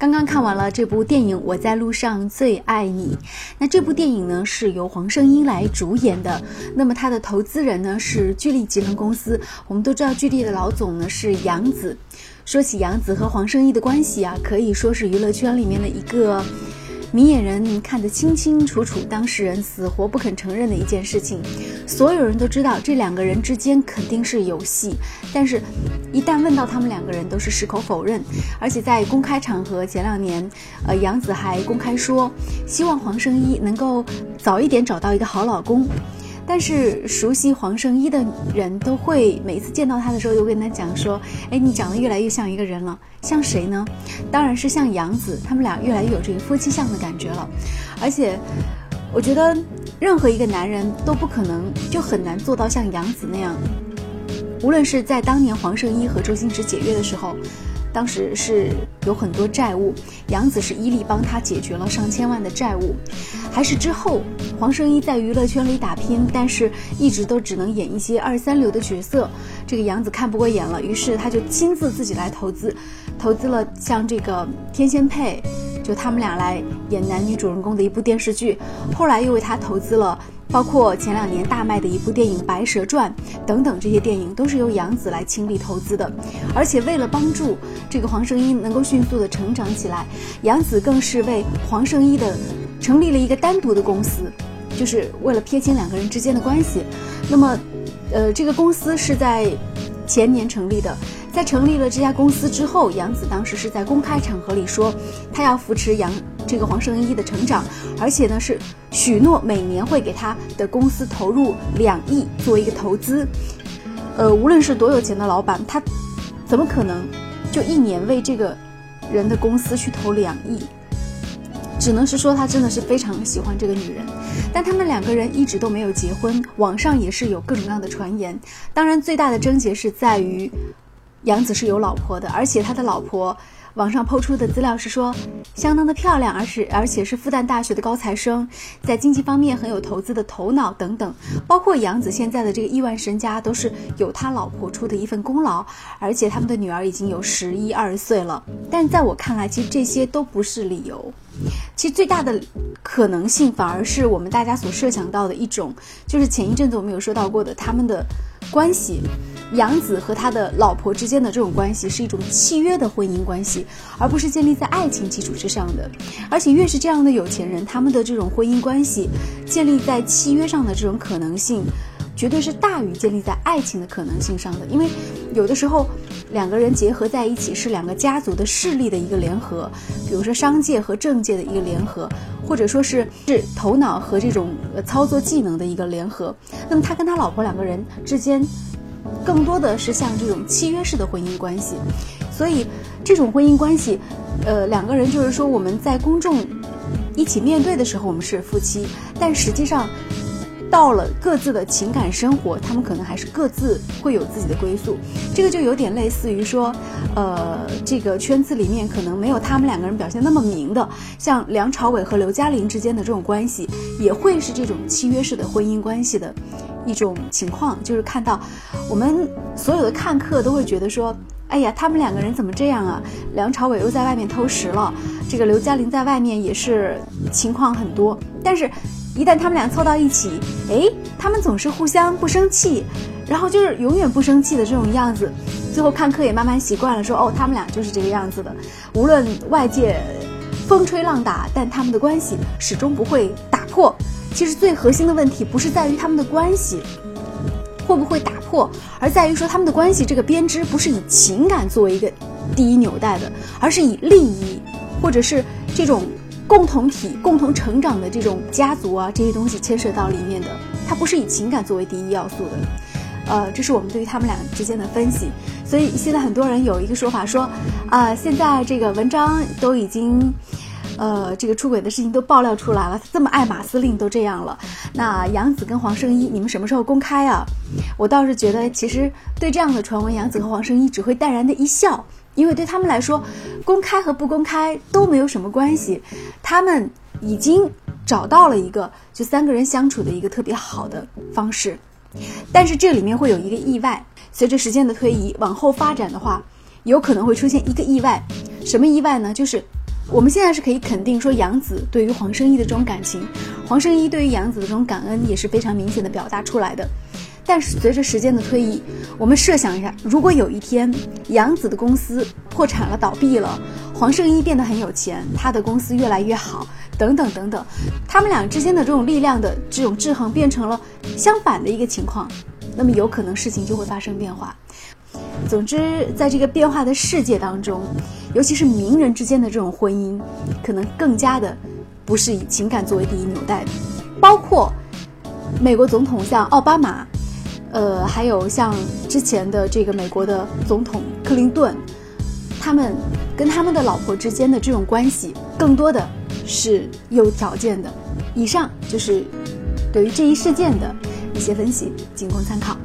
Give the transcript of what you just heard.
刚刚看完了这部电影《我在路上最爱你》，那这部电影呢是由黄圣依来主演的，那么他的投资人呢是巨力集团公司。我们都知道巨力的老总呢是杨子。说起杨子和黄圣依的关系啊，可以说是娱乐圈里面的一个。明眼人看得清清楚楚，当事人死活不肯承认的一件事情，所有人都知道这两个人之间肯定是有戏，但是，一旦问到他们两个人，都是矢口否认。而且在公开场合，前两年，呃，杨子还公开说，希望黄圣依能够早一点找到一个好老公。但是熟悉黄圣依的人都会每次见到他的时候，都跟他讲说：“哎，你长得越来越像一个人了，像谁呢？当然是像杨紫，他们俩越来越有这个夫妻相的感觉了。而且，我觉得任何一个男人都不可能就很难做到像杨紫那样。无论是在当年黄圣依和周星驰解约的时候。”当时是有很多债务，杨紫是伊利帮他解决了上千万的债务，还是之后黄圣依在娱乐圈里打拼，但是一直都只能演一些二三流的角色，这个杨紫看不过眼了，于是他就亲自自己来投资，投资了像这个天仙配，就他们俩来演男女主人公的一部电视剧，后来又为他投资了。包括前两年大卖的一部电影《白蛇传》等等，这些电影都是由杨紫来倾力投资的。而且为了帮助这个黄圣依能够迅速的成长起来，杨紫更是为黄圣依的成立了一个单独的公司，就是为了撇清两个人之间的关系。那么，呃，这个公司是在前年成立的。在成立了这家公司之后，杨紫当时是在公开场合里说，她要扶持杨这个黄圣依的成长，而且呢是许诺每年会给他的公司投入两亿作为一个投资。呃，无论是多有钱的老板，他怎么可能就一年为这个人的公司去投两亿？只能是说他真的是非常喜欢这个女人。但他们两个人一直都没有结婚，网上也是有各种各样的传言。当然，最大的症结是在于。杨子是有老婆的，而且他的老婆网上抛出的资料是说，相当的漂亮，而是而且是复旦大学的高材生，在经济方面很有投资的头脑等等。包括杨子现在的这个亿万身家，都是有他老婆出的一份功劳。而且他们的女儿已经有十一二岁了。但在我看来，其实这些都不是理由。其实最大的可能性，反而是我们大家所设想到的一种，就是前一阵子我们有说到过的他们的关系。杨子和他的老婆之间的这种关系是一种契约的婚姻关系，而不是建立在爱情基础之上的。而且越是这样的有钱人，他们的这种婚姻关系建立在契约上的这种可能性，绝对是大于建立在爱情的可能性上的。因为有的时候两个人结合在一起是两个家族的势力的一个联合，比如说商界和政界的一个联合，或者说是是头脑和这种操作技能的一个联合。那么他跟他老婆两个人之间。更多的是像这种契约式的婚姻关系，所以这种婚姻关系，呃，两个人就是说我们在公众一起面对的时候，我们是夫妻，但实际上到了各自的情感生活，他们可能还是各自会有自己的归宿。这个就有点类似于说，呃，这个圈子里面可能没有他们两个人表现那么明的，像梁朝伟和刘嘉玲之间的这种关系，也会是这种契约式的婚姻关系的。一种情况就是看到，我们所有的看客都会觉得说，哎呀，他们两个人怎么这样啊？梁朝伟又在外面偷食了，这个刘嘉玲在外面也是情况很多。但是，一旦他们俩凑到一起，哎，他们总是互相不生气，然后就是永远不生气的这种样子。最后看客也慢慢习惯了，说哦，他们俩就是这个样子的。无论外界风吹浪打，但他们的关系始终不会打破。其实最核心的问题不是在于他们的关系会不会打破，而在于说他们的关系这个编织不是以情感作为一个第一纽带的，而是以利益或者是这种共同体、共同成长的这种家族啊这些东西牵涉到里面的，它不是以情感作为第一要素的。呃，这是我们对于他们俩之间的分析。所以现在很多人有一个说法说，啊，现在这个文章都已经。呃，这个出轨的事情都爆料出来了，他这么爱马司令都这样了，那杨紫跟黄圣依，你们什么时候公开啊？我倒是觉得，其实对这样的传闻，杨紫和黄圣依只会淡然的一笑，因为对他们来说，公开和不公开都没有什么关系，他们已经找到了一个就三个人相处的一个特别好的方式，但是这里面会有一个意外，随着时间的推移往后发展的话，有可能会出现一个意外，什么意外呢？就是。我们现在是可以肯定说，杨紫对于黄圣依的这种感情，黄圣依对于杨紫的这种感恩也是非常明显的表达出来的。但是随着时间的推移，我们设想一下，如果有一天杨紫的公司破产了、倒闭了，黄圣依变得很有钱，他的公司越来越好，等等等等，他们俩之间的这种力量的这种制衡变成了相反的一个情况，那么有可能事情就会发生变化。总之，在这个变化的世界当中，尤其是名人之间的这种婚姻，可能更加的不是以情感作为第一纽带的，包括美国总统像奥巴马。呃，还有像之前的这个美国的总统克林顿，他们跟他们的老婆之间的这种关系，更多的是有条件的。以上就是对于这一事件的一些分析，仅供参考。